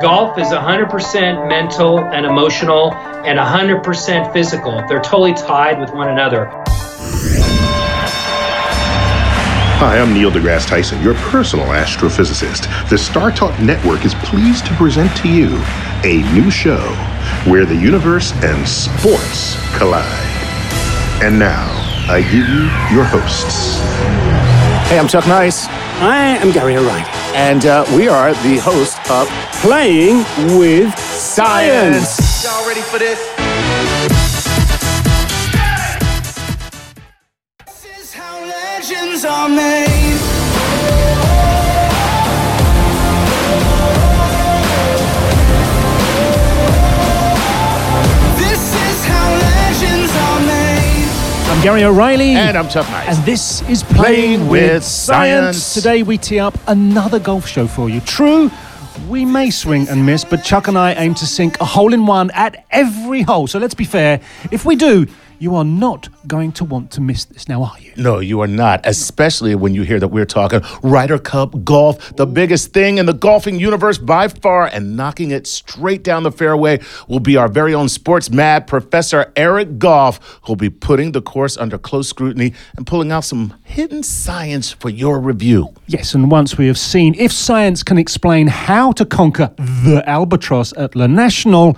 Golf is 100% mental and emotional and 100% physical. They're totally tied with one another. Hi, I'm Neil deGrasse Tyson, your personal astrophysicist. The StarTalk Network is pleased to present to you a new show where the universe and sports collide. And now, I give you your hosts. Hey, I'm Chuck Nice. I am Gary O'Reilly. And uh, we are the host of Playing with Science. Y'all ready for this? This is how legends are made. Gary O'Reilly. And I'm Chuck Nice. And this is Playing, with, science. Science. Today we tee up another golf show for you. True, we may swing and miss, but Chuck and I aim to sink a hole in one at every hole. So let's be fair. If we do, you are not going to want to miss this. Now, are you? No, you are not, especially when you hear that we're talking Ryder Cup golf, the biggest thing in the golfing universe by far, and knocking it straight down the fairway will be our very own sports mad Professor Eric Goff, who'll be putting the course under close scrutiny and pulling out some hidden science for your review. Yes, and once we have seen if science can explain how to conquer the albatross at La National,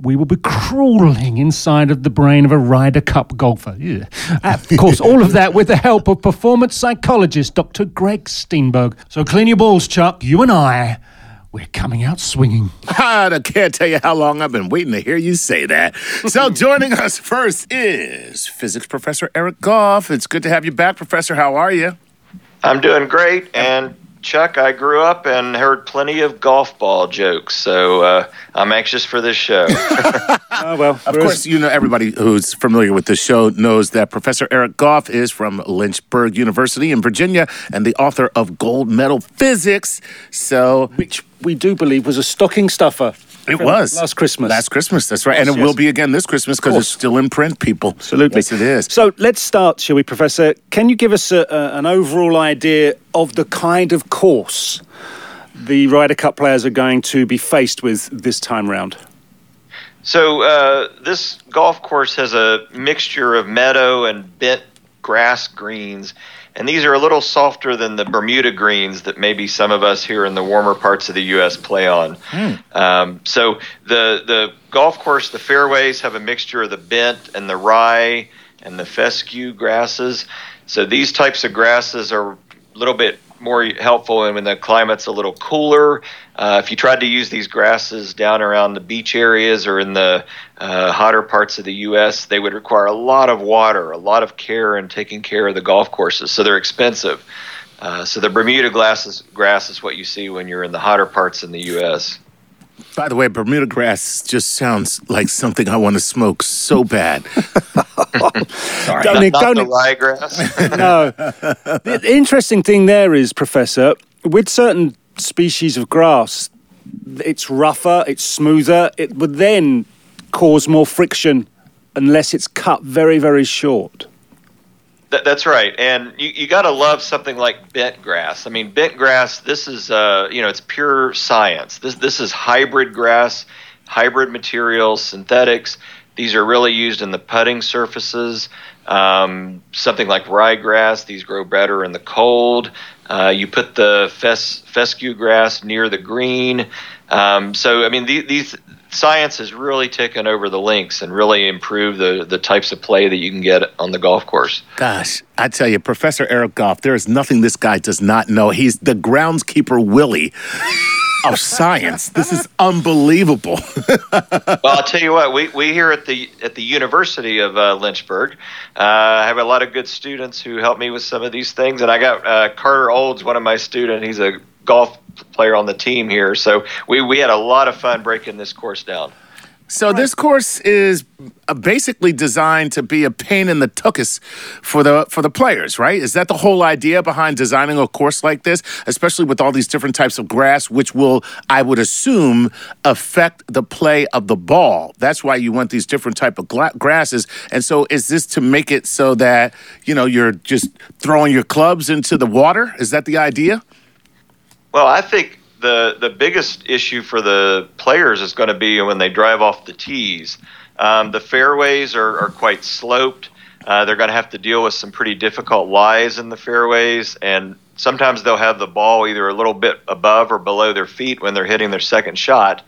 we will be crawling inside of the brain of a Ryder Cup golfer. Yeah. Of course, all of that with the help of performance psychologist Dr. Gregg Steinberg. So clean your balls, Chuck. You and I, we're coming out swinging. I can't tell you how long I've been waiting to hear you say that. So, joining us first is physics professor Eric Goff. It's good to have you back, Professor. How are you? I'm doing great. And Chuck, I grew up and heard plenty of golf ball jokes, so uh, I'm anxious for this show. Oh, well. Of course, you know everybody who's familiar with the show knows that Professor Eric Goff is from Lynchburg University in Virginia and the author of Gold Medal Physics. So Which we do believe was a stocking stuffer. It was Last Christmas. Last Christmas, that's right, and Yes, it will be again this Christmas because it's still in print. People, Absolutely. yes, it is. So let's start, shall we, Professor? Can you give us a, a, an overall idea of the kind of course the Ryder Cup players are going to be faced with this time round? so, uh, this golf course has a mixture of meadow and bent grass greens, and these are a little softer than the Bermuda greens that maybe some of us here in the warmer parts of the U.S. play on. Um, so, the the golf course, the fairways have a mixture of the bent and the rye and the fescue grasses. So, these types of grasses are a little bit more helpful and when the climate's a little cooler. Uh, if you tried to use these grasses down around the beach areas or in the uh, hotter parts of the U.S., they would require a lot of water, a lot of care in taking care of the golf courses. So they're expensive. Uh, so the Bermuda grass is, grass is what you see when you're in the hotter parts in the U.S. By the way, Bermuda grass just sounds like something I want to smoke so bad. Don't it- Not don't the it- ryegrass. no. the the interesting thing there is, Professor, with certain species of grass, it's rougher, it's smoother. It would then cause more friction unless it's cut very, very short. That, that's right, and you, you got to love something like bent grass. I mean, bent grass. This is uh, you know, it's pure science. This this is hybrid grass, hybrid materials, synthetics. These are really used in the putting surfaces. Um, something like ryegrass. These grow better in the cold. Uh, you put the fes- fescue grass near the green. Um, so I mean, the, these science has really taken over the links and really improved the the types of play that you can get on the golf course. Gosh, I tell you, Professor Eric Goff, there is nothing this guy does not know. He's the groundskeeper Willie of science. This is unbelievable. well, I'll tell you what. We, we here at the at the University of uh, Lynchburg uh, have a lot of good students who help me with some of these things, and I got uh, Carter Olds, one of my students. He's a golf player on the team here, so we we had a lot of fun breaking this course down. So this course is uh, basically designed to be a pain in the tuchus for the for the players, right? Is that the whole idea behind designing a course like this, especially with all these different types of grass, which will, I would assume, affect the play of the ball? That's why you want these different type of gla- grasses. And so, is this to make it so that you know you're just throwing your clubs into the water? Is that the idea? Well, I think the the biggest issue for the players is going to be when they drive off the tees. Um, the fairways are, are quite sloped. Uh, they're going to have to deal with some pretty difficult lies in the fairways, and sometimes they'll have the ball either a little bit above or below their feet when they're hitting their second shot.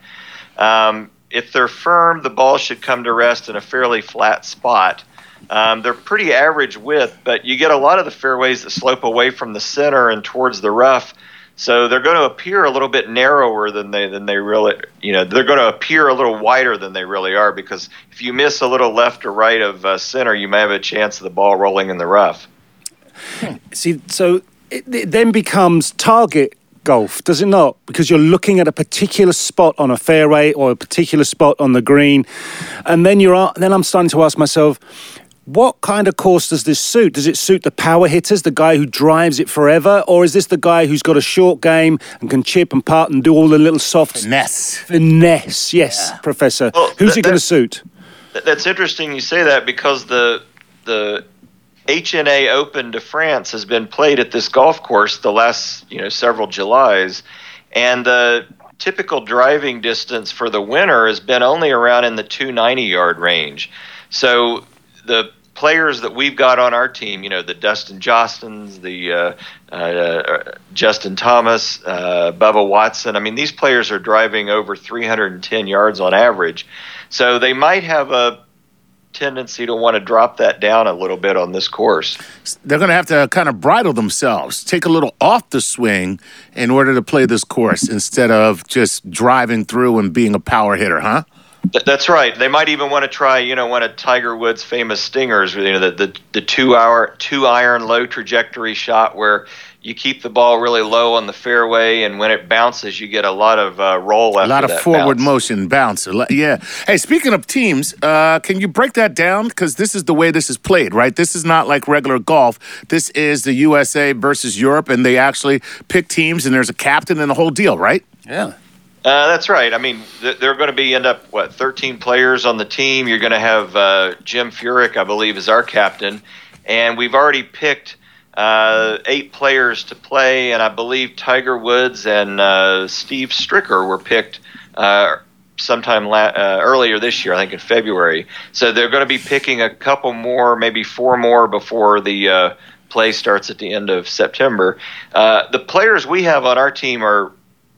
Um, if they're firm, the ball should come to rest in a fairly flat spot. Um, they're pretty average width, but you get a lot of the fairways that slope away from the center and towards the rough. So they're going to appear a little bit narrower than they than they really you know they're going to appear a little wider than they really are because if you miss a little left or right of uh, center, you may have a chance of the ball rolling in the rough. See, so it, it then becomes target golf, does it not? Because you're looking at a particular spot on a fairway or a particular spot on the green, and then you're then I'm starting to ask myself. What kind of course does this suit? Does it suit the power hitters, the guy who drives it forever, or is this the guy who's got a short game and can chip and putt and do all the little soft Ness. finesse? Yes, Professor. Well, Who's that- it going to suit? That's interesting you say that because the the HNA Open de France has been played at this golf course the last you know several Julys, and the typical driving distance for the winner has been only around in the 290 yard range. So the players that we've got on our team, you know, the Dustin Jostins, the uh, uh, Justin Thomas, uh, Bubba Watson. I mean, these players are driving over 310 yards on average. So they might have a tendency to want to drop that down a little bit on this course. They're going to have to kind of bridle themselves, take a little off the swing in order to play this course instead of just driving through and being a power hitter, huh? Th- That's right. They might even want to try, you know, one of Tiger Woods' famous stingers, you know, the the, the two hour two iron low trajectory shot where you keep the ball really low on the fairway, and when it bounces, you get a lot of uh, roll A after lot of that forward bounce. motion, bounce. A lot- Yeah. Hey, speaking of teams, uh, can you break that down? Because this is the way this is played, right? This is not like regular golf. This is the USA versus Europe, and they actually pick teams, and there's a captain and the whole deal, right? Yeah. Uh, that's right. I mean, th- they're going to be end up what 13 players on the team. You're going to have uh, Jim Furyk, I believe, is our captain, and we've already picked uh, eight players to play, and I believe Tiger Woods and uh, Steve Stricker were picked. Uh, Sometime la- uh, earlier this year, I think in February. So they're going to be picking a couple more, maybe four more before the play starts at the end of September. The players we have on our team are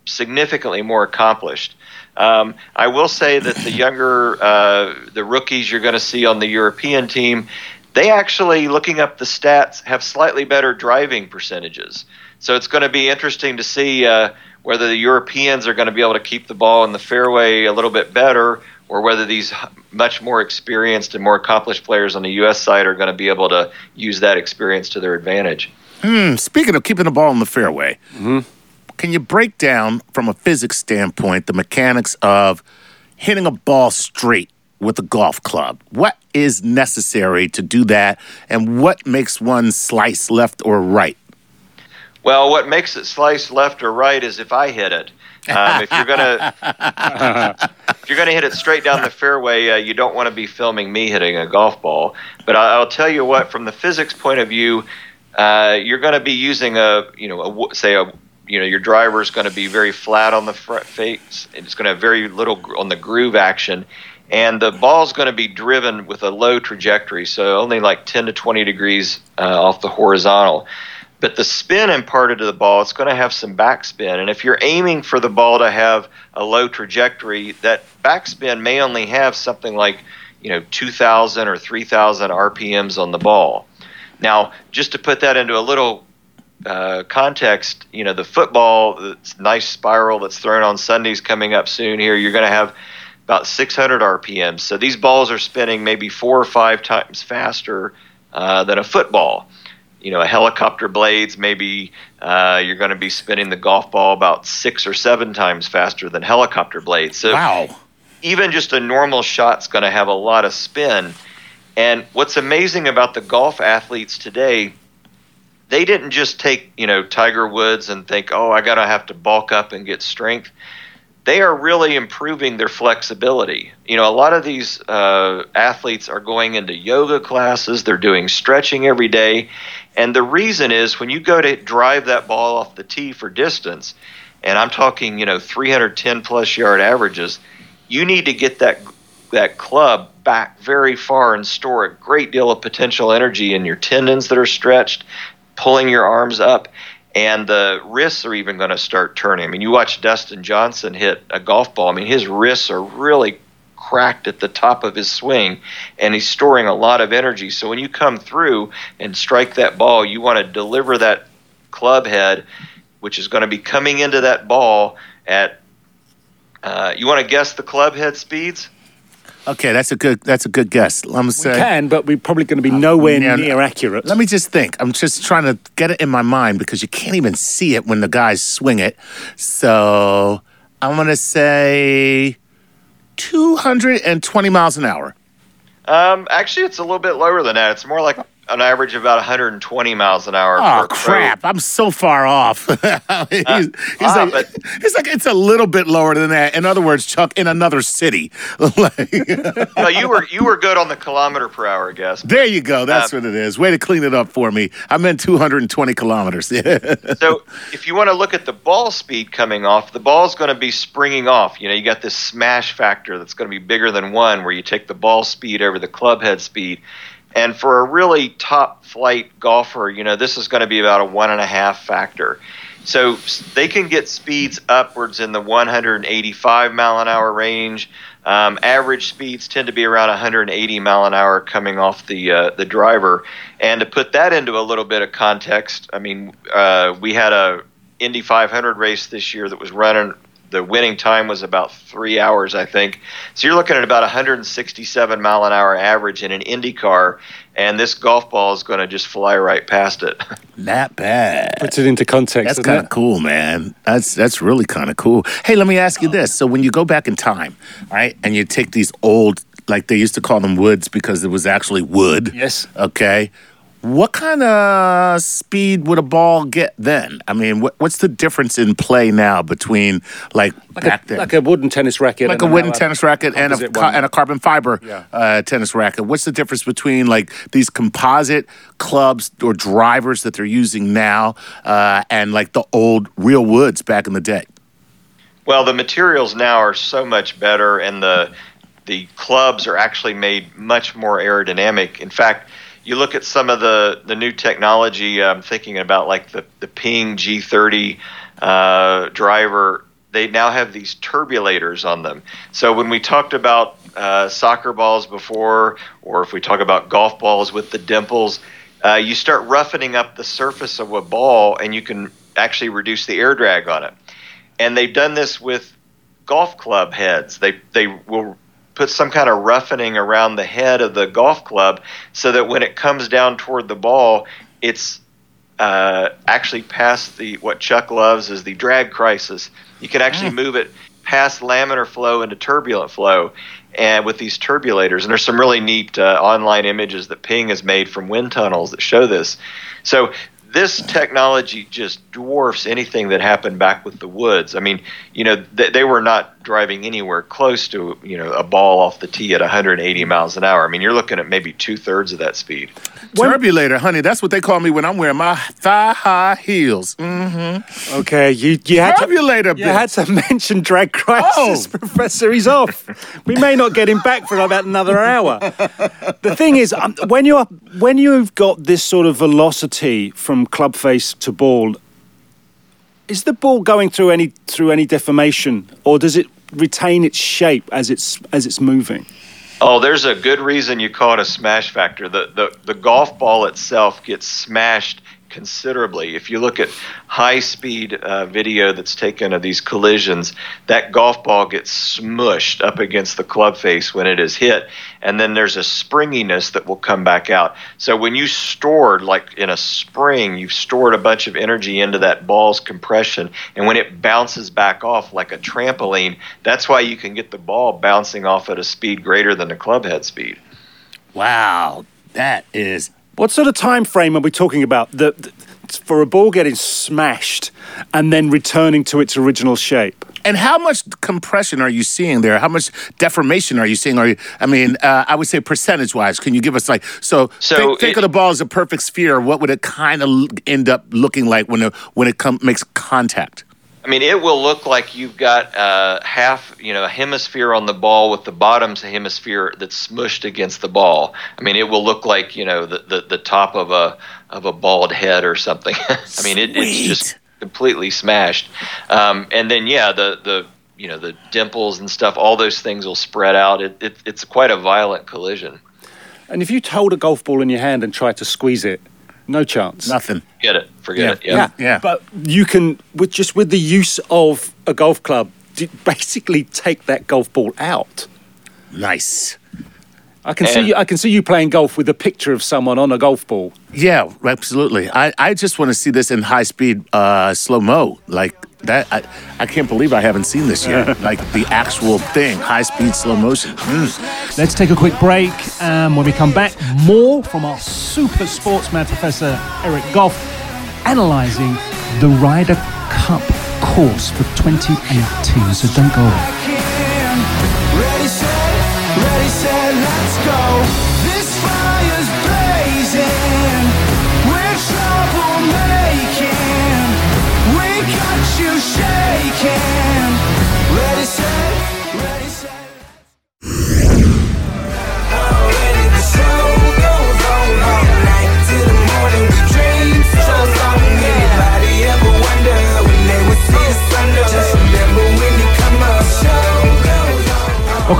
significantly more accomplished. Um, I will say that the younger, uh, the rookies you're going to see on the European team, they actually, looking up the stats, have slightly better driving percentages. So it's going to be interesting to see uh, whether the Europeans are going to be able to keep the ball in the fairway a little bit better, or whether these much more experienced and more accomplished players on the U.S. side are going to be able to use that experience to their advantage. Hmm, speaking of keeping the ball in the fairway, can you break down from a physics standpoint the mechanics of hitting a ball straight with a golf club? What is necessary to do that, and what makes one slice left or right? Well, what makes it slice left or right is if I hit it. Um, if you're gonna if you're gonna hit it straight down the fairway, uh, you don't want to be filming me hitting a golf ball. But I, I'll tell you what, from the physics point of view, uh, you're going to be using a you know a, say a you know your driver is going to be very flat on the front face. It's going to have very little on the groove action. And the ball is going to be driven with a low trajectory, so only like 10 to 20 degrees uh, off the horizontal but the spin imparted to the ball, it's going to have some backspin. And if you're aiming for the ball to have a low trajectory, that backspin may only have something like, you know, 2,000 or 3,000 RPMs on the ball. Now, just to put that into a little uh, context, you know, the football, that's nice spiral that's thrown on Sundays coming up soon here, you're going to have about 600 RPMs. So these balls are spinning maybe four or five times faster uh, than a football you know, a helicopter blades, maybe uh, you're going to be spinning the golf ball about six or seven times faster than helicopter blades. So Wow. even just a normal shot's going to have a lot of spin. And what's amazing about the golf athletes today, they didn't just take, you know, Tiger Woods and think, oh, I got to have to bulk up and get strength. They are really improving their flexibility. You know, a lot of these uh, athletes are going into yoga classes, they're doing stretching every day. And the reason is when you go to drive that ball off the tee for distance, and I'm talking, you know, 310 plus yard averages, you need to get that that club back very far and store a great deal of potential energy in your tendons that are stretched, pulling your arms up, and the wrists are even going to start turning. I mean, you watch Dustin Johnson hit a golf ball. I mean, his wrists are really cracked at the top of his swing and he's storing a lot of energy. So when you come through and strike that ball, you want to deliver that club head, which is going to be coming into that ball at. Uh, you want to guess the club head speeds? Okay, that's a good that's a good guess. Let me We can, but we're probably going to be nowhere yeah, near accurate. Let me just think. I'm just trying to get it in my mind because you can't even see it when the guys swing it. So I'm gonna say 220 miles an hour. Um, actually, it's a little bit lower than that. It's more like an average of about 120 miles an hour. Oh for a pro. crap! I'm so far off. he's, he's ah, like, but- it's like it's a little bit lower than that. In other words, Chuck, in another city. Like- No, you were you were good on the kilometer per hour I guess. there you go. That's Uh, what it is. Way to clean it up for me. I meant 220 kilometers. So if you want to look at the ball speed coming off, the ball's going to be springing off. You know, you got this smash factor that's going to be bigger than one, where you take the ball speed over the club head speed. And for a really top flight golfer, you know, this is going to be about a one and a half factor. So they can get speeds upwards in the 185 mile an hour range. Um, average speeds tend to be around 180 mile an hour coming off the uh, the driver. And to put that into a little bit of context, I mean, uh, we had a Indy 500 race this year that was running. The winning time was about three hours, I think. So you're looking at about 167 mile an hour average in an Indy car, and this golf ball is going to just fly right past it. Not bad. Puts it into context. That's kind of cool, man. That's that's really kind of cool. Hey, let me ask you this: so when you go back in time, right, and you take these old, like they used to call them woods because it was actually wood. Yes. Okay. What kind of speed would a ball get then? I mean, what, what's the difference in play now between like, Like back a, then? like a wooden tennis racket. like and a wooden now tennis racket and a, one. and a carbon fiber Yeah. uh, tennis racket. What's the difference between like these composite clubs or drivers that they're using now uh, and like the old real woods back in the day? Well, the materials now are so much better, and the the clubs are actually made much more aerodynamic. In fact, you look at some of the the new technology. I'm thinking about like the the Ping G30 uh, driver. They now have these turbulators on them. So when we talked about uh, soccer balls before, or if we talk about golf balls with the dimples, uh, you start roughening up the surface of a ball, and you can actually reduce the air drag on it and they've done this with golf club heads. They they will put some kind of roughening around the head of the golf club so that when it comes down toward the ball, it's uh, actually past the what Chuck loves is the drag crisis. You can actually move it past laminar flow into turbulent flow, and with these turbulators. And there's some really neat uh, online images that Ping has made from wind tunnels that show this. So this technology just dwarfs anything that happened back with the woods. I mean, you know, th- they were not driving anywhere close to you know a ball off the tee at 180 miles an hour. I mean, you're looking at maybe two thirds of that speed. Turbulator, honey. That's what they call me when I'm wearing my thigh high heels. Mm. Okay, you you had to, Turbulator, you bitch. had to mention drag crisis, Oh. Professor. He's off. We may not get him back for about another hour. The thing is, um, when you're when you've got this sort of velocity from club face to ball, is the ball going through any through any deformation, or does it retain its shape as it's as it's moving? Oh, there's a good reason you call it a smash factor. The the, the golf ball itself gets smashed considerably. If you look at high speed uh, video that's taken of these collisions, that golf ball gets smushed up against the club face when it is hit, and then there's a springiness that will come back out. So when you stored like in a spring, you've stored a bunch of energy into that ball's compression, and when it bounces back off like a trampoline, that's why you can get the ball bouncing off at a speed greater than the club head speed. Wow, that is What sort of time frame are we talking about? The, the- for a ball getting smashed and then returning to its original shape. And how much compression are you seeing there? How much deformation are you seeing? Are you, I mean, uh, I would say percentage wise. Can you give us like so? So think, think it- of the ball as a perfect sphere. What would it kind of end up looking like when it when it com- makes contact? I mean, it will look like you've got uh, half, you know, a hemisphere on the ball with the bottom hemisphere that's smushed against the ball. I mean, it will look like you know the, the, the top of a of a bald head or something. I mean, it, it's just completely smashed. Um, and then yeah, the the you know the dimples and stuff, all those things will spread out. It, it, it's quite a violent collision. And if you hold a golf ball in your hand and try to squeeze it, no chance. Nothing. Get it? Forget it. Yeah. Yeah. But you can, with just with the use of a golf club, basically take that golf ball out. Nice. I can see you. I can see you playing golf with a picture of someone on a golf ball. Yeah, absolutely. I, I just want to see this in high speed uh, slow mo. Like that. I, I can't believe I haven't seen this yet. like the actual thing, high speed slow motion. Mm. Let's take a quick break. And when we come back, more from our super sportsman professor Eric Goff analysing the Ryder Cup course for 2018. So don't go away. Go.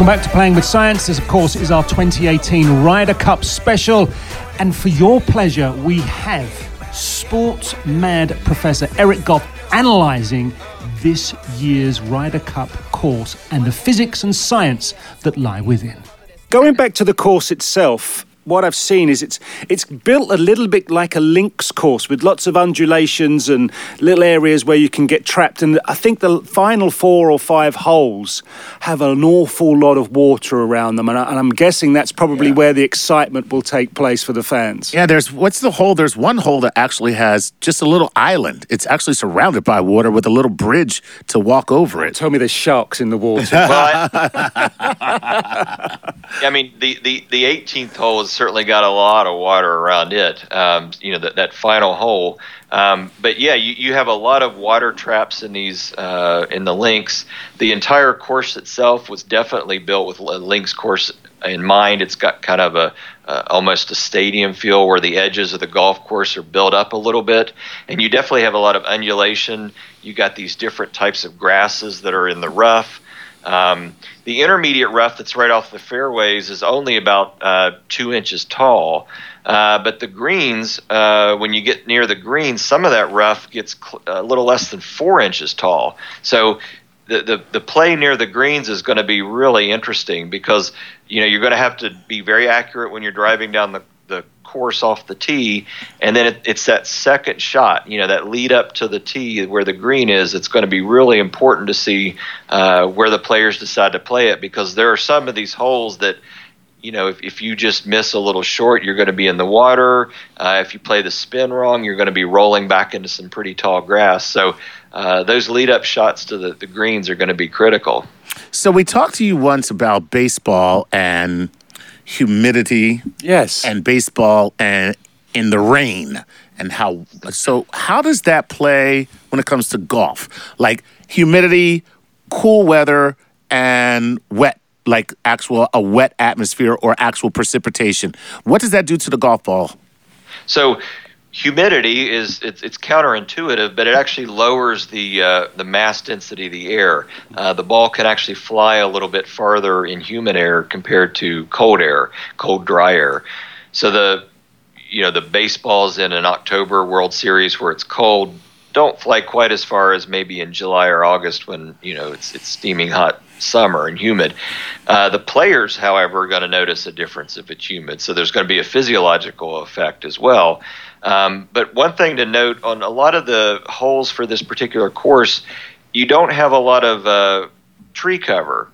Welcome back to Playing with Science. This, of course, is our 2018 Ryder Cup special. And for your pleasure, we have sports mad Professor Eric Goff analysing this year's Ryder Cup course and the physics and science that lie within. Going back to the course itself, what I've seen is it's it's built a little bit like a links course with lots of undulations and little areas where you can get trapped. And I think the final four or five holes have an awful lot of water around them, and, I, and I'm guessing that's probably where the excitement will take place for the fans. Yeah, there's what's the hole? There's one hole that actually has just a little island. It's actually surrounded by water with a little bridge to walk over it. Tell me there's sharks in the water. Well, I, I mean, the, the, the 18th hole has certainly got a lot of water around it. Um, you know, that, that final hole. Um, but yeah, you, you have a lot of water traps in these uh, in the links. The entire course itself was definitely built with a links course in mind. It's got kind of a uh, almost a stadium feel where the edges of the golf course are built up a little bit, and you definitely have a lot of undulation. You got these different types of grasses that are in the rough. Um, the intermediate rough that's right off the fairways is only about uh, two inches tall, uh, but the greens, uh, when you get near the greens, some of that rough gets cl- a little less than four inches tall. So the, the, the play near the greens is going to be really interesting because you know you're going to have to be very accurate when you're driving down the, the course off the tee, and then it, it's that second shot, you know, that lead up to the tee where the green is. It's going to be really important to see uh, where the players decide to play it because there are some of these holes that. You know, if, if you just miss a little short, you're going to be in the water. Uh, if you play the spin wrong, you're going to be rolling back into some pretty tall grass. So, uh, those lead up shots to the, the greens are going to be critical. So we talked to you once about baseball and humidity yes. and baseball and in the rain and how so how does that play when it comes to golf? Like humidity cool weather and wet like actual a wet atmosphere or actual precipitation. What does that do to the golf ball? So humidity is it's, it's counterintuitive, but it actually lowers the uh, the mass density of the air. Uh, the ball can actually fly a little bit farther in humid air compared to cold air, cold dry air. So the you know the baseballs in an October World Series where it's cold don't fly quite as far as maybe in July or August when you know it's it's steaming hot summer and humid. Uh, the players, however, are going to notice a difference if it's humid. So there's going to be a physiological effect as well. Um, but one thing to note on a lot of the holes for this particular course, you don't have a lot of uh, tree cover,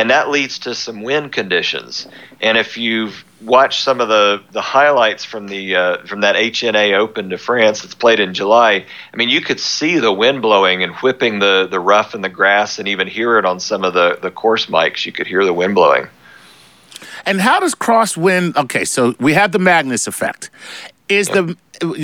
and that leads to some wind conditions. And if you've watched some of the, the highlights from the uh, from that HNA Open de France that's played in July, I mean, you could see the wind blowing and whipping the, the rough and the grass, and even hear it on some of the, the course mics. You could hear the wind blowing. and how does crosswind okay so we have the magnus effect Is the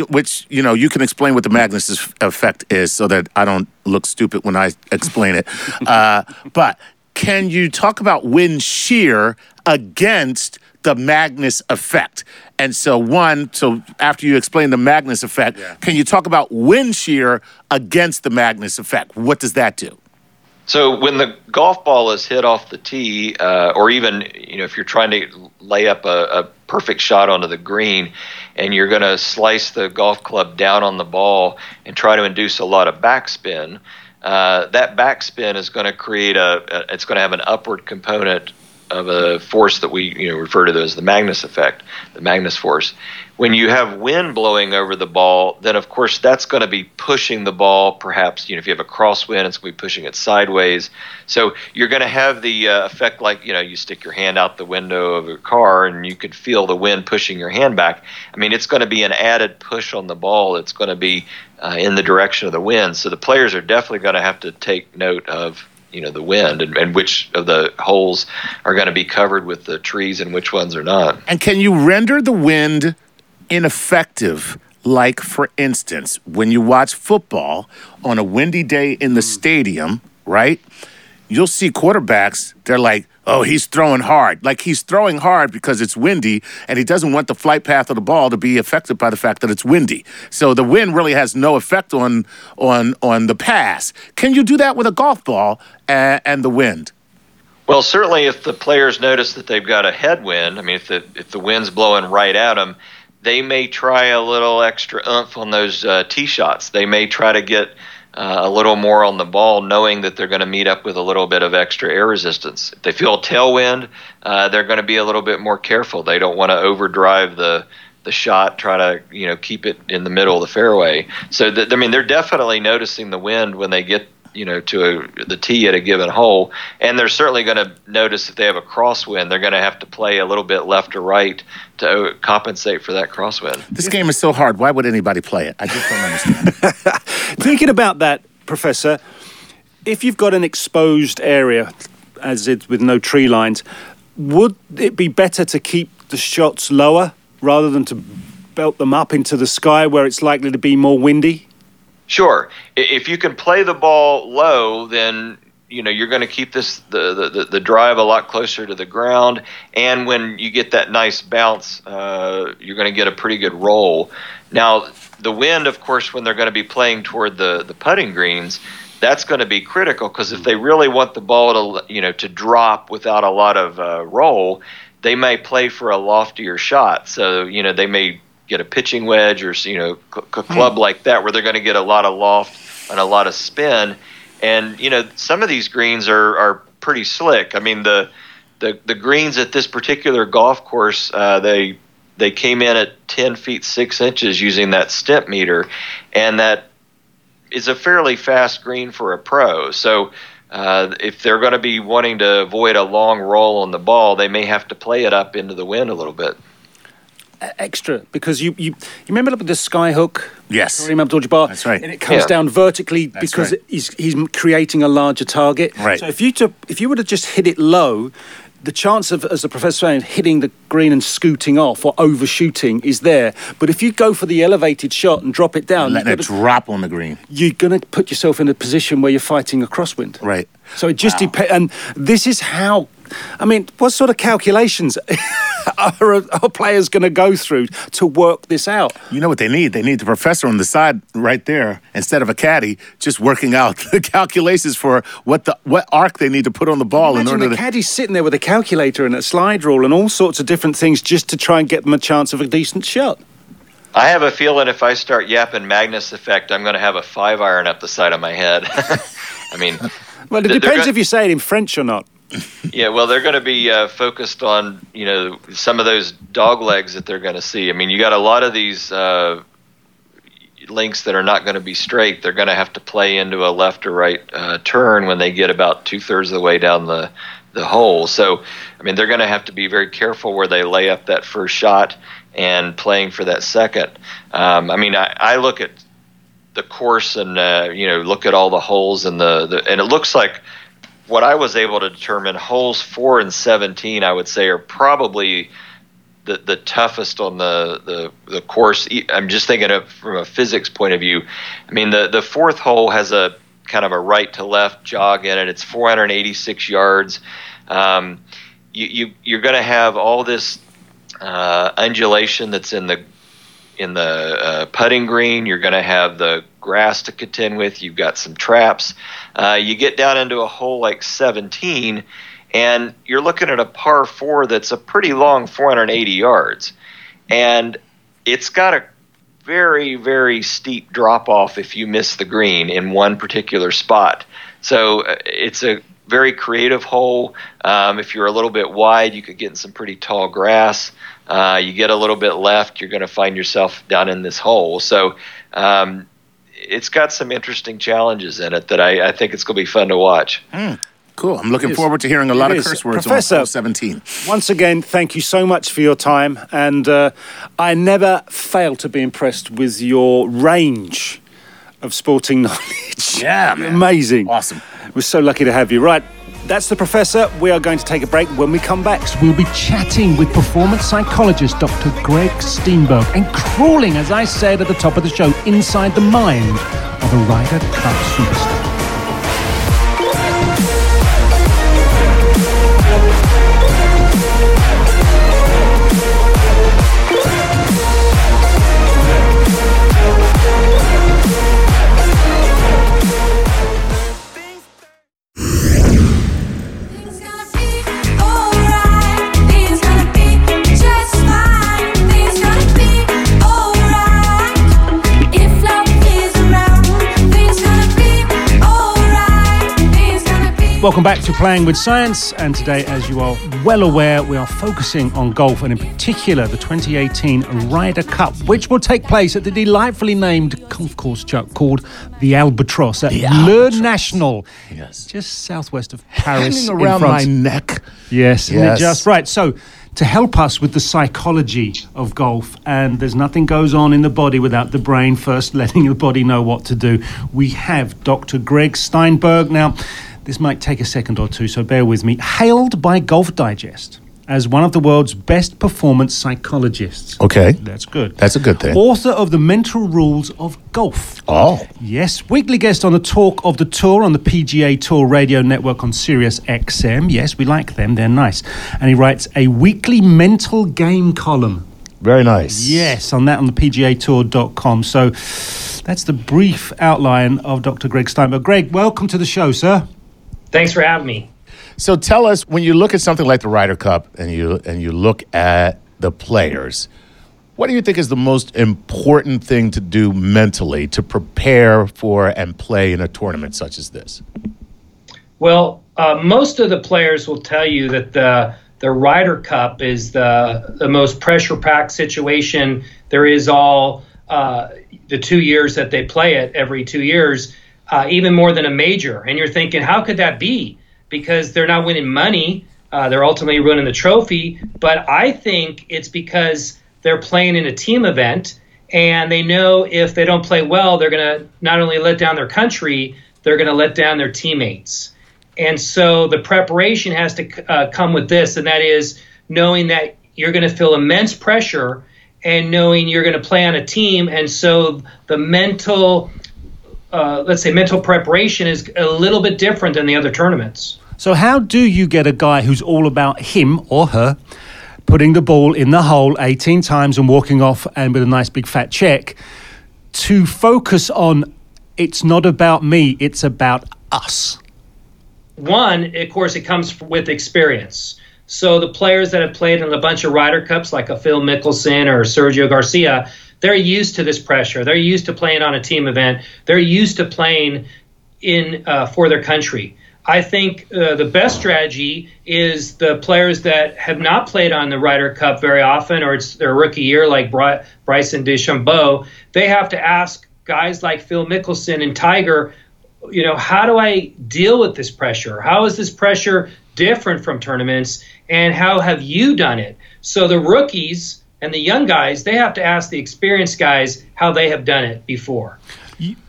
which you know you can explain what the Magnus effect is so that I don't look stupid when I explain it. uh, but can you talk about wind shear against the Magnus effect? And so one, so after you explain the Magnus effect, can you talk about wind shear against the Magnus effect? What does that do? So when the golf ball is hit off the tee, uh, or even you know if you're trying to lay up a, a perfect shot onto the green, and you're going to slice the golf club down on the ball and try to induce a lot of backspin, uh, that backspin is going to create a, a it's going to have an upward component of a force that we you know refer to as the Magnus effect, the Magnus force. When you have wind blowing over the ball, then of course that's going to be pushing the ball. Perhaps you know if you have a crosswind, it's going to be pushing it sideways. So you're going to have the uh, effect like you know you stick your hand out the window of a car and you could feel the wind pushing your hand back. I mean it's going to be an added push on the ball. It's going to be uh, in the direction of the wind. So the players are definitely going to have to take note of you know the wind and, and which of the holes are going to be covered with the trees and which ones are not. And can you render the wind ineffective? Like, for instance, when you watch football on a windy day in the stadium, right? You'll see quarterbacks, they're like, oh, he's throwing hard. Like, he's throwing hard because it's windy, and he doesn't want the flight path of the ball to be affected by the fact that it's windy. So the wind really has no effect on, on, on the pass. Can you do that with a golf ball and, and the wind? Well, certainly, if the players notice that they've got a headwind, I mean, if the if the wind's blowing right at them, they may try a little extra oomph on those uh, tee shots. They may try to get uh, a little more on the ball, knowing that they're going to meet up with a little bit of extra air resistance. If they feel a tailwind, uh, they're going to be a little bit more careful. They don't want to overdrive the the shot, try to you know keep it in the middle of the fairway. So I mean, they're definitely noticing the wind when they get you know to a, the tee at a given hole, and they're certainly going to notice if they have a crosswind, they're going to have to play a little bit left or right to uh, compensate for that crosswind. This game is so hard. Why would anybody play it? I just don't understand. Thinking about that, Professor, if you've got an exposed area, as it's with no tree lines, would it be better to keep the shots lower rather than to belt them up into the sky where it's likely to be more windy? Sure. If you can play the ball low, then you know you're going to keep this the, the, the- drive a lot closer to the ground, and when you get that nice bounce, uh, you're going to get a pretty good roll. Now, the wind, of course, when they're going to be playing toward the the putting greens, that's going to be critical because if they really want the ball to you know to drop without a lot of uh, roll, they may play for a loftier shot. So you know they may get a pitching wedge or you know a club like that where they're going to get a lot of loft and a lot of spin. And you know some of these greens are are pretty slick. I mean the the the greens at this particular golf course uh, they they came in at 10 feet 6 inches using that stimp meter and that is a fairly fast green for a pro. So uh, if they're going to be wanting to avoid a long roll on the ball, they may have to play it up into the wind a little bit. Extra, because you, you, you remember with the sky hook? Yes. Kareem Abdul-Jabbar? That's right. And it comes Yeah. down vertically That's because right. he's, he's creating a larger target. Right. So if you, to, if you were to just hit it low, the chance of, as the professor saying, hitting the green and scooting off or overshooting is there. But if you go for the elevated shot and drop it down, Letting it drop on the green. you're going to put yourself in a position where you're fighting a crosswind. Right. So it just depends. And this is how, I mean, what sort of calculations are, are players going to go through to work this out? You know what they need? They need the professor on the side right there instead of a caddy, just working out the calculations for what the what arc they need to put on the ball in order the to. caddy sitting there with a calculator and a slide rule and all sorts of different things just to try and get them a chance of a decent shot. I have a feeling if I start yapping Magnus effect, I'm going to have a five iron up the side of my head. I mean, Well, it depends gonna- if you say it in French or not. Yeah, well, they're going to be uh, focused on you know some of those dog legs that they're going to see. I mean, you got a lot of these uh, links that are not going to be straight. They're going to have to play into a left or right uh, turn when they get about two thirds of the way down the the hole. So, I mean, they're going to have to be very careful where they lay up that first shot and playing for that second. Um, I mean, I, I look at the course and uh, you know look at all the holes and the, the and it looks like what I was able to determine holes four and seventeen I would say are probably the, the toughest on the, the, the course. I'm just thinking of from a physics point of view. I mean, the, the fourth hole has a kind of a right to left jog in it. It's 486 yards. Um, you, you, you're going to have all this uh, undulation that's in the in the uh, putting green. You're going to have the grass to contend with. You've got some traps. Uh, you get down into a hole like 17, and you're looking at a par four that's a pretty long 480 yards, and it's got a very very steep drop off if you miss the green in one particular spot. So uh, it's a very creative hole. Um, if you're a little bit wide, you could get in some pretty tall grass. Uh, you get a little bit left, you're going to find yourself down in this hole. So um, it's got some interesting challenges in it that I, I think it's going to be fun to watch. Cool. I'm looking forward to hearing a lot It of is. curse words Professor- on hole 17. Once again, thank you so much for your time, and uh, I never fail to be impressed with your range of sporting knowledge. Yeah, man. amazing, Awesome. We're so lucky to have you. Right, that's the professor. We are going to take a break. When we come back, We'll be chatting with performance psychologist Dr. Gregg Steinberg and crawling, as I said at the top of the show, inside the mind of a Ryder Cup superstar. Welcome back to Playing with Science, and today, as you are well aware, we are focusing on golf and, in particular, the 2018 Ryder Cup, which will take place at the delightfully named golf course, Chuck, called the Albatros at Le National, Yes. just southwest of Paris. Hanging in around my neck. Yes, Yes. just right? So, to help us with the psychology of golf, and there's nothing goes on in the body without the brain first letting the body know what to do. We have Dr. Gregg Steinberg. Now, this might take a second or two, so bear with me. Hailed by Golf Digest as one of the world's best performance psychologists. Okay. That's good. That's a good thing. Author of The Mental Rules of Golf. Oh. Yes, weekly guest on the Talk of the Tour on the PGA Tour radio network on Sirius XM. Yes, we like them, they're nice. And he writes a weekly mental game column. Very nice. Yes, on that on the PGAtour.com. So that's the brief outline of Dr. Gregg Steinberg. Gregg, welcome to the show, sir. Thanks for having me. So tell us when you look at something like the Ryder Cup and you and you look at the players, what do you think is the most important thing to do mentally to prepare for and play in a tournament such as this? Well, uh, most of the players will tell you that the the Ryder Cup is the the most pressure packed situation there is all uh, the two years that they play it every two years, uh, even more than a major. And you're thinking, how could that be? Because they're not winning money. Uh, they're ultimately winning the trophy. But I think it's because they're playing in a team event and they know if they don't play well, they're going to not only let down their country, they're going to let down their teammates. And so the preparation has to uh, come with this, and that is knowing that you're going to feel immense pressure and knowing you're going to play on a team. And so the mental, uh, let's say, mental preparation is a little bit different than the other tournaments. So, how do you get a guy who's all about him or her putting the ball in the hole 18 times and walking off and with a nice big fat check to focus on it's not about me, it's about us? One, of course, it comes with experience. So the players that have played in a bunch of Ryder Cups, like a Phil Mickelson or Sergio Garcia, they're used to this pressure. They're used to playing on a team event. They're used to playing in uh, for their country. I think uh, the best strategy is the players that have not played on the Ryder Cup very often, or it's their rookie year, like Bry- Bryson DeChambeau. They have to ask guys like Phil Mickelson and Tiger, you know, how do I deal with this pressure? How is this pressure different from tournaments? And how have you done it? So the rookies and the young guys, they have to ask the experienced guys how they have done it before.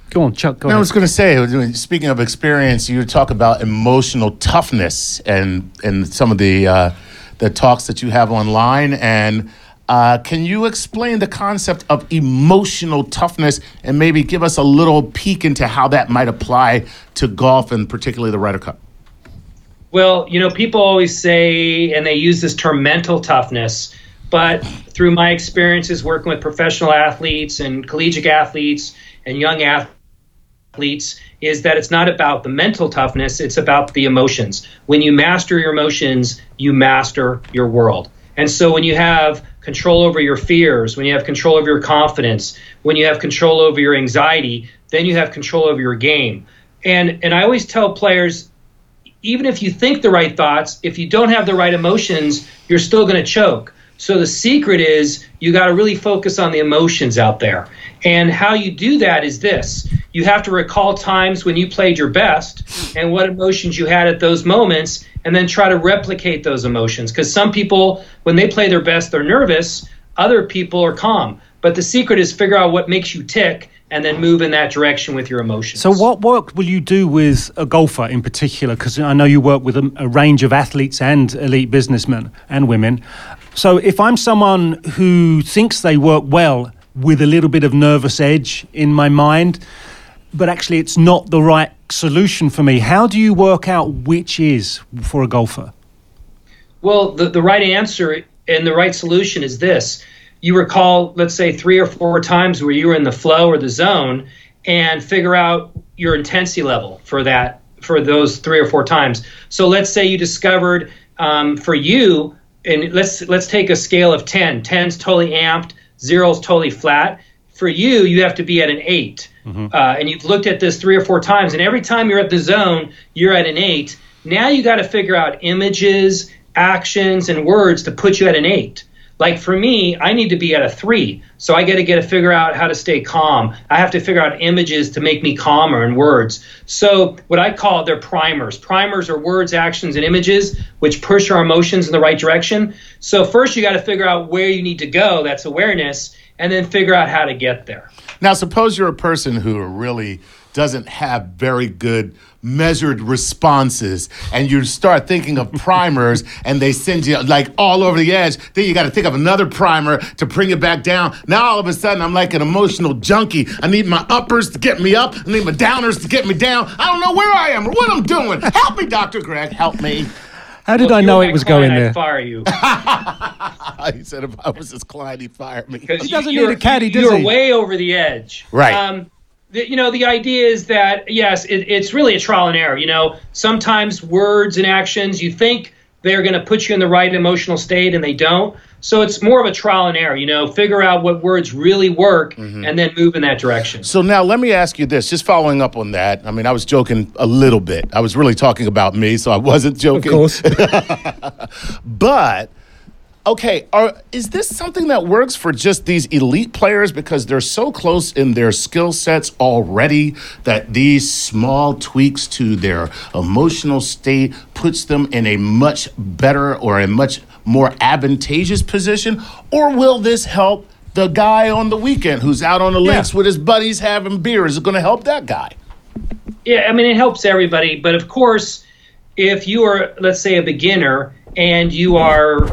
Go on, Chuck, go I ahead. was going to say, speaking of experience, you talk about emotional toughness and and some of the uh, the talks that you have online, and Uh, can you explain the concept of emotional toughness and maybe give us a little peek into how that might apply to golf and particularly the Ryder Cup? Well, you know, people always say, and they use this term mental toughness, but through my experiences working with professional athletes and collegiate athletes and young athletes, is that it's not about the mental toughness, it's about the emotions. When you master your emotions, you master your world. And so when you have control over your fears, when you have control over your confidence, when you have control over your anxiety, then you have control over your game. And and I always tell players even if you think the right thoughts, if you don't have the right emotions, you're still going to choke. So the secret is you got to really focus on the emotions out there. And how you do that is this you have to recall times when you played your best and what emotions you had at those moments, and then try to replicate those emotions. Because some people, when they play their best, they're nervous, other people are calm. But the secret is figure out what makes you tick and then move in that direction with your emotions. So, what work will you do with a golfer in particular? Because I know you work with a, a range of athletes and elite businessmen and women. So, if I'm someone who thinks they work well with a little bit of nervous edge in my mind, but actually it's not the right solution for me, how do you work out which is for a golfer? Well, the, the right answer and the right solution is this. You recall, let's say, three or four times where you were in the flow or the zone and figure out your intensity level for that, for those three or four times. So let's say you discovered um, for you, and let's let's take a scale of 10. 10's totally amped, zero's totally flat. For you, you have to be at an 8 Uh, and you've looked at this three or four times, and every time you're at the zone, you're at an eight. Now you got to figure out images, actions, and words to put you at an eight. Like for me, I need to be at a three, so I got to get to figure out how to stay calm. I have to figure out images to make me calmer and words. So what I call they're primers. Primers are words, actions, and images which push our emotions in the right direction. So first you got to figure out where you need to go. That's awareness, and then figure out how to get there. Now, suppose you're a person who really doesn't have very good measured responses and you start thinking of primers and they send you like all over the edge then you got to think of another primer to bring it back down now all of a sudden i'm like an emotional junkie i need my uppers to get me up i need my downers to get me down i don't know where i am or what i'm doing help me dr gregg help me How did Well, I know it was client, going I'd there? Fire you. he said if i was his client he'd fire me Because He doesn't you, need you're- a caddy, does You're he? way over the edge. Right. Um, the, you know, the idea is that yes, it, it's really a trial and error. You know, sometimes words and actions you think they're going to put you in the right emotional state and they don't. So it's more of a trial and error. You know, figure out what words really work Mm-hmm. and then move in that direction. So now let me ask you this, just following up on that. I mean, I was joking a little bit. I was really talking about me, so I wasn't joking. Of course. But okay, are, is this something that works for just these elite players because they're so close in their skill sets already that these small tweaks to their emotional state puts them in a much better or a much more advantageous position? Or will this help the guy on the weekend who's out on the Yeah. links with his buddies having beer? Is it going to help that guy? Yeah, I mean, it helps everybody. But of course, if you are, let's say, a beginner and you are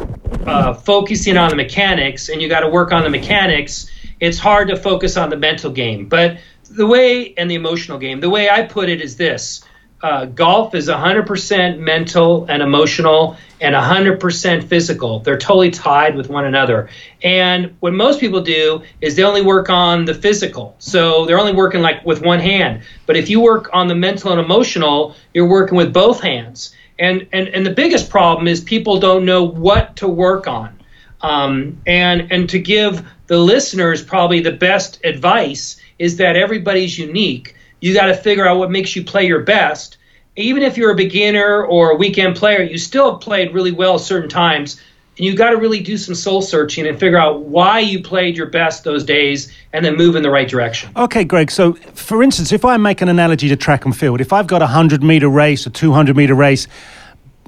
uh, focusing on the mechanics and you got to work on the mechanics, it's hard to focus on the mental game. But the way, and the emotional game, the way I put it is this uh, golf is 100% mental and emotional and 100% physical. They're totally tied with one another. And what most people do is they only work on the physical. So they're only working like with one hand. But if you work on the mental and emotional, you're working with both hands. And and, and the biggest problem is people don't know what to work on. Um, and and to give the listeners probably the best advice is that everybody's unique. You got to figure out what makes you play your best. Even if you're a beginner or a weekend player, you still have played really well certain times. And you got to really do some soul searching and figure out why you played your best those days and then move in the right direction. Okay, Gregg. So, for instance, if I make an analogy to track and field, if I've got a 100 meter race, a 200 meter race,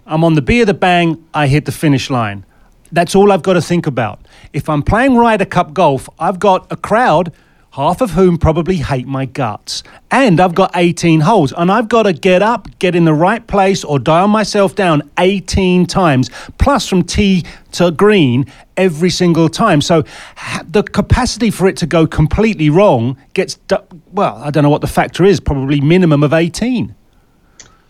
I'm on the B of the bang, I hit the finish line. That's all I've got to think about. If I'm playing Ryder Cup golf, I've got a crowd half of whom probably hate my guts. And I've got 18 holes, and I've got to get up, get in the right place, or dial myself down 18 times, plus from tee to green every single time. So ha- the capacity for it to go completely wrong gets, du- well, I don't know what the factor is, probably minimum of 18.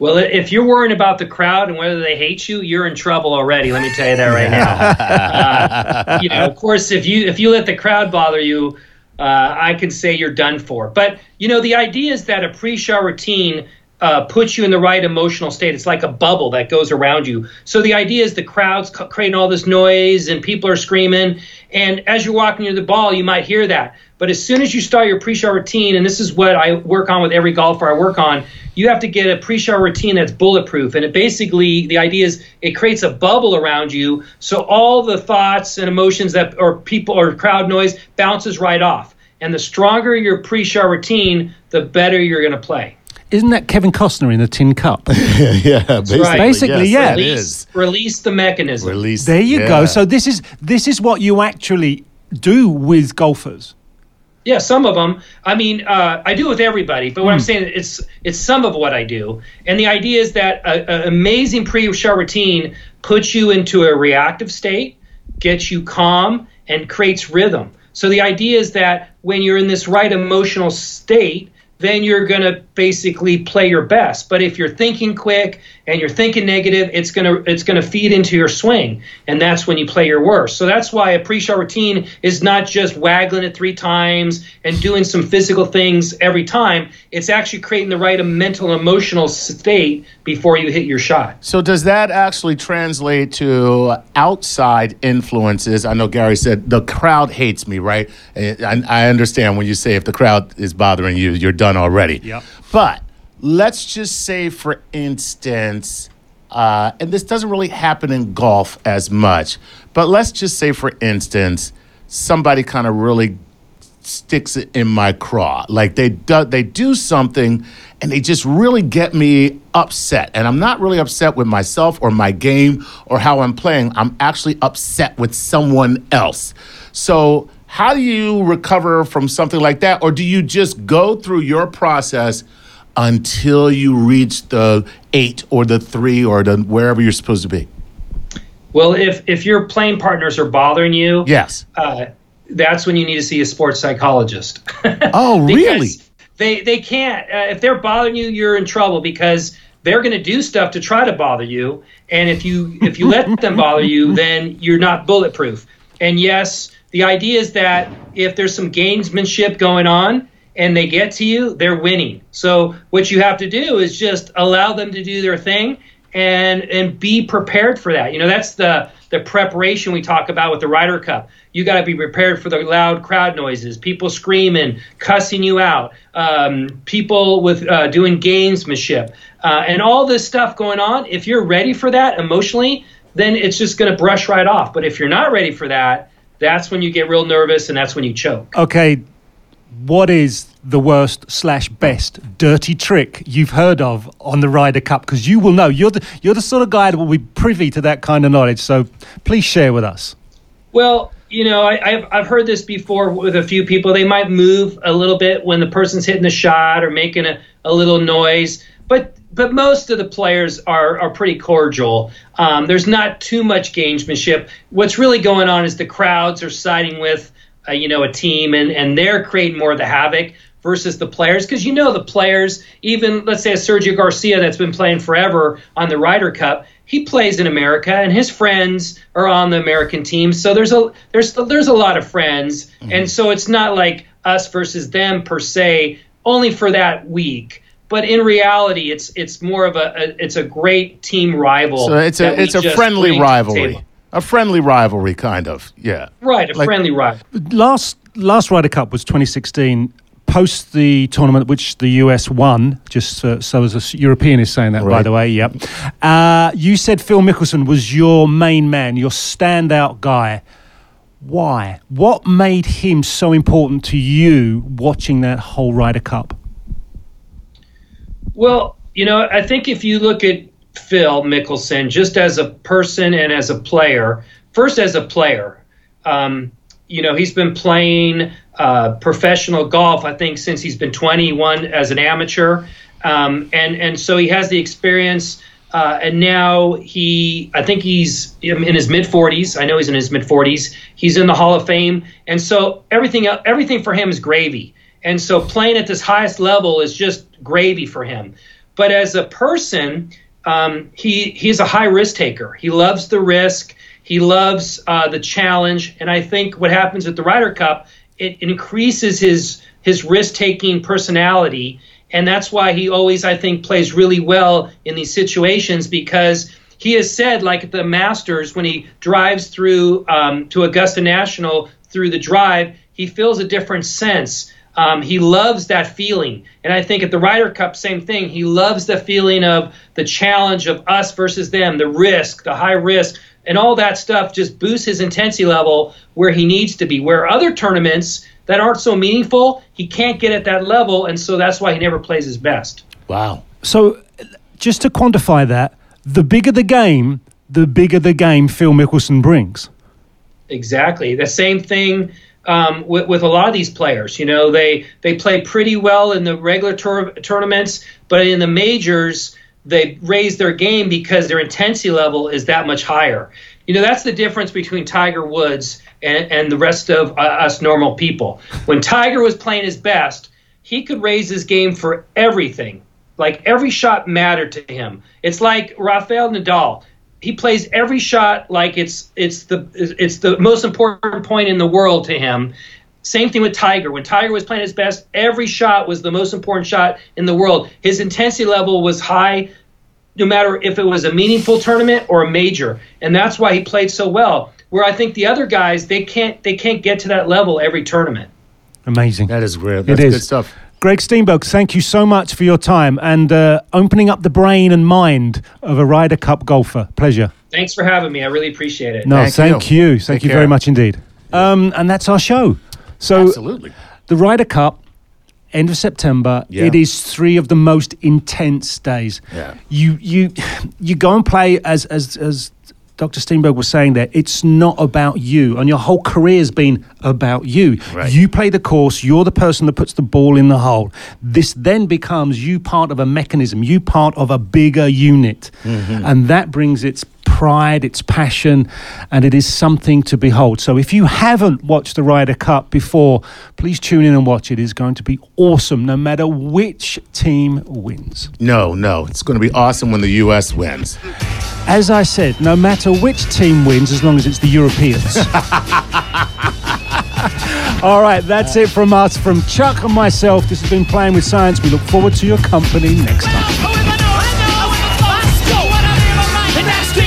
Well, if you're worrying about the crowd and whether they hate you, you're in trouble already. Let me tell you that right now. Uh, you know, of course, if you if you let the crowd bother you, uh, I can say you're done for. But you know, the idea is that a pre-shot routine uh, puts you in the right emotional state. It's like a bubble that goes around you. So the idea is the crowd's creating all this noise and people are screaming. And as you're walking near the ball, you might hear that. But as soon as you start your pre-shot routine, and this is what I work on with every golfer I work on, you have to get a pre-shot routine that's bulletproof. And it basically, the idea is it creates a bubble around you, so all the thoughts and emotions that or people or crowd noise bounces right off. And the stronger your pre-shot routine, the better you're going to play. Isn't that Kevin Costner in the Tin Cup? yeah, basically, right. Basically, yes, yeah. Release, release the mechanism. Release. There you yeah. go. So this is this is what you actually do with golfers. Yeah, some of them. I mean, uh, I do with everybody, but what I'm saying it's it's some of what I do. And the idea is that an amazing pre-shot routine puts you into a reactive state, gets you calm, and creates rhythm. So the idea is that when you're in this right emotional state, then you're going to basically play your best. But if you're thinking quick and you're thinking negative, it's going to it's going to feed into your swing, and that's when you play your worst. So that's why a pre-shot routine is not just waggling it three times and doing some physical things every time. It's actually creating the right mental and emotional state before you hit your shot. So does that actually translate to outside influences? I know Gary said the crowd hates me, right? I, I understand when you say if the crowd is bothering you, you're done already. Yep. But let's just say, for instance, uh, and this doesn't really happen in golf as much, but let's just say, for instance, somebody kind of really sticks it in my craw. Like they do, they do something and they just really get me upset. And I'm not really upset with myself or my game or how I'm playing. I'm actually upset with someone else. So, how do you recover from something like that or do you just go through your process until you reach the 8 or the 3 or the wherever you're supposed to be? Well, if if your playing partners are bothering you, Yes. uh, that's when you need to see a sports psychologist. Oh, really? They they can't. Uh, if they're bothering you, you're in trouble because they're going to do stuff to try to bother you. And if you if you let them bother you, then you're not bulletproof. And yes, the idea is that if there's some gamesmanship going on and they get to you, they're winning. So what you have to do is just allow them to do their thing and and be prepared for that. You know, that's the the preparation we talk about with the Ryder Cup. You got to be prepared for the loud crowd noises, people screaming, cussing you out, um, people with uh, doing gamesmanship, uh, and all this stuff going on. If you're ready for that emotionally, then it's just going to brush right off. But if you're not ready for that, that's when you get real nervous, and that's when you choke. Okay, what is the worst slash best dirty trick you've heard of on the Ryder Cup? Because you will know you're the you're the sort of guy that will be privy to that kind of knowledge. So please share with us. Well, you know, I, I've I've heard this before with a few people. They might move a little bit when the person's hitting the shot or making a, a little noise, but but most of the players are are pretty cordial. Um, there's not too much gamesmanship. What's really going on is the crowds are siding with uh, you know a team and and they're creating more of the havoc versus the players. Because you know the players even let's say a Sergio Garcia that's been playing forever on the Ryder Cup he plays in America and his friends are on the American team. So there's a there's there's a lot of friends. And so it's not like us versus them per se only for that week but in reality it's it's more of a, a it's a great team rival So it's a it's a friendly bring to the rivalry. A friendly rivalry kind of. Yeah. right a Like- friendly rival Last last Ryder Cup was 2016. Post the tournament, which the US won, just so, so as a European is saying that, by the way. Yep. Uh, you said Phil Mickelson was your main man, your standout guy. Why? What made him so important to you watching that whole Ryder Cup? Well, you know, I think if you look at Phil Mickelson just as a person and as a player, first as a player, um, you know, he's been playing uh, professional golf, I think, since he's been 21 as an amateur. Um, and, and so he has the experience. Uh, and now he, I think he's in his mid 40s. I know he's in his mid 40s. He's in the Hall of Fame. And so everything, everything for him is gravy. And so playing at this highest level is just gravy for him. But as a person, um, he he's a high risk taker. He loves the risk. He loves uh, the challenge. And I think what happens at the Ryder Cup, it increases his his risk taking personality. And that's why he always, I think, plays really well in these situations because he has said, like at the Masters, when he drives through um, to Augusta National through the drive, he feels a different sense. Um, he loves that feeling. And I think at the Ryder Cup, same thing. He loves the feeling of the challenge of us versus them, the risk, the high risk, and all that stuff just boosts his intensity level where he needs to be. Where other tournaments that aren't so meaningful, he can't get at that level. And so that's why he never plays his best. Wow. So, just to quantify that, the bigger the game, the bigger the game Phil Mickelson brings. Exactly. The same thing um, with, with a lot of these players. You know, they they play pretty well in the regular tour, tournaments, but in the majors, they raise their game because their intensity level is that much higher. You know, that's the difference between Tiger Woods and, and the rest of uh, us normal people. When Tiger was playing his best, he could raise his game for everything. Like every shot mattered to him. It's like Rafael Nadal he plays every shot like it's it's the it's the most important point in the world to him. Same thing with Tiger. When Tiger was playing his best, every shot was the most important shot in the world. His intensity level was high no matter if it was a meaningful tournament or a major. And that's why he played so well. Where I think the other guys they can't they can't get to that level every tournament. Amazing. That is real. It That's is. good stuff. Gregg Steinberg, thank you so much for your time and uh, opening up the brain and mind of a Ryder Cup golfer. Pleasure. Thanks for having me. I really appreciate it. No, Thank thank, you. you. Thank Take you care. very much indeed. Um, and that's our show. So, Absolutely. the Ryder Cup, end of September. Yeah. It is three of the most intense days. Yeah. You you you go and play as as as Dr. Steinberg was saying there. It's not about you, and your whole career has been about you. Right. You play the course. You're the person that puts the ball in the hole. This then becomes you part of a mechanism. You part of a bigger unit, Mm-hmm. and that brings its pride, its passion, and it is something to behold. So if you haven't watched the Ryder Cup before, please tune in and watch it. It's going to be awesome, no matter which team wins. No, no. It's going to be awesome when the U.S. wins. As I said, no matter which team wins, as long as it's the Europeans. All right, that's it from us, from Chuck and myself. This has been Playing with Science. We look forward to your company next time.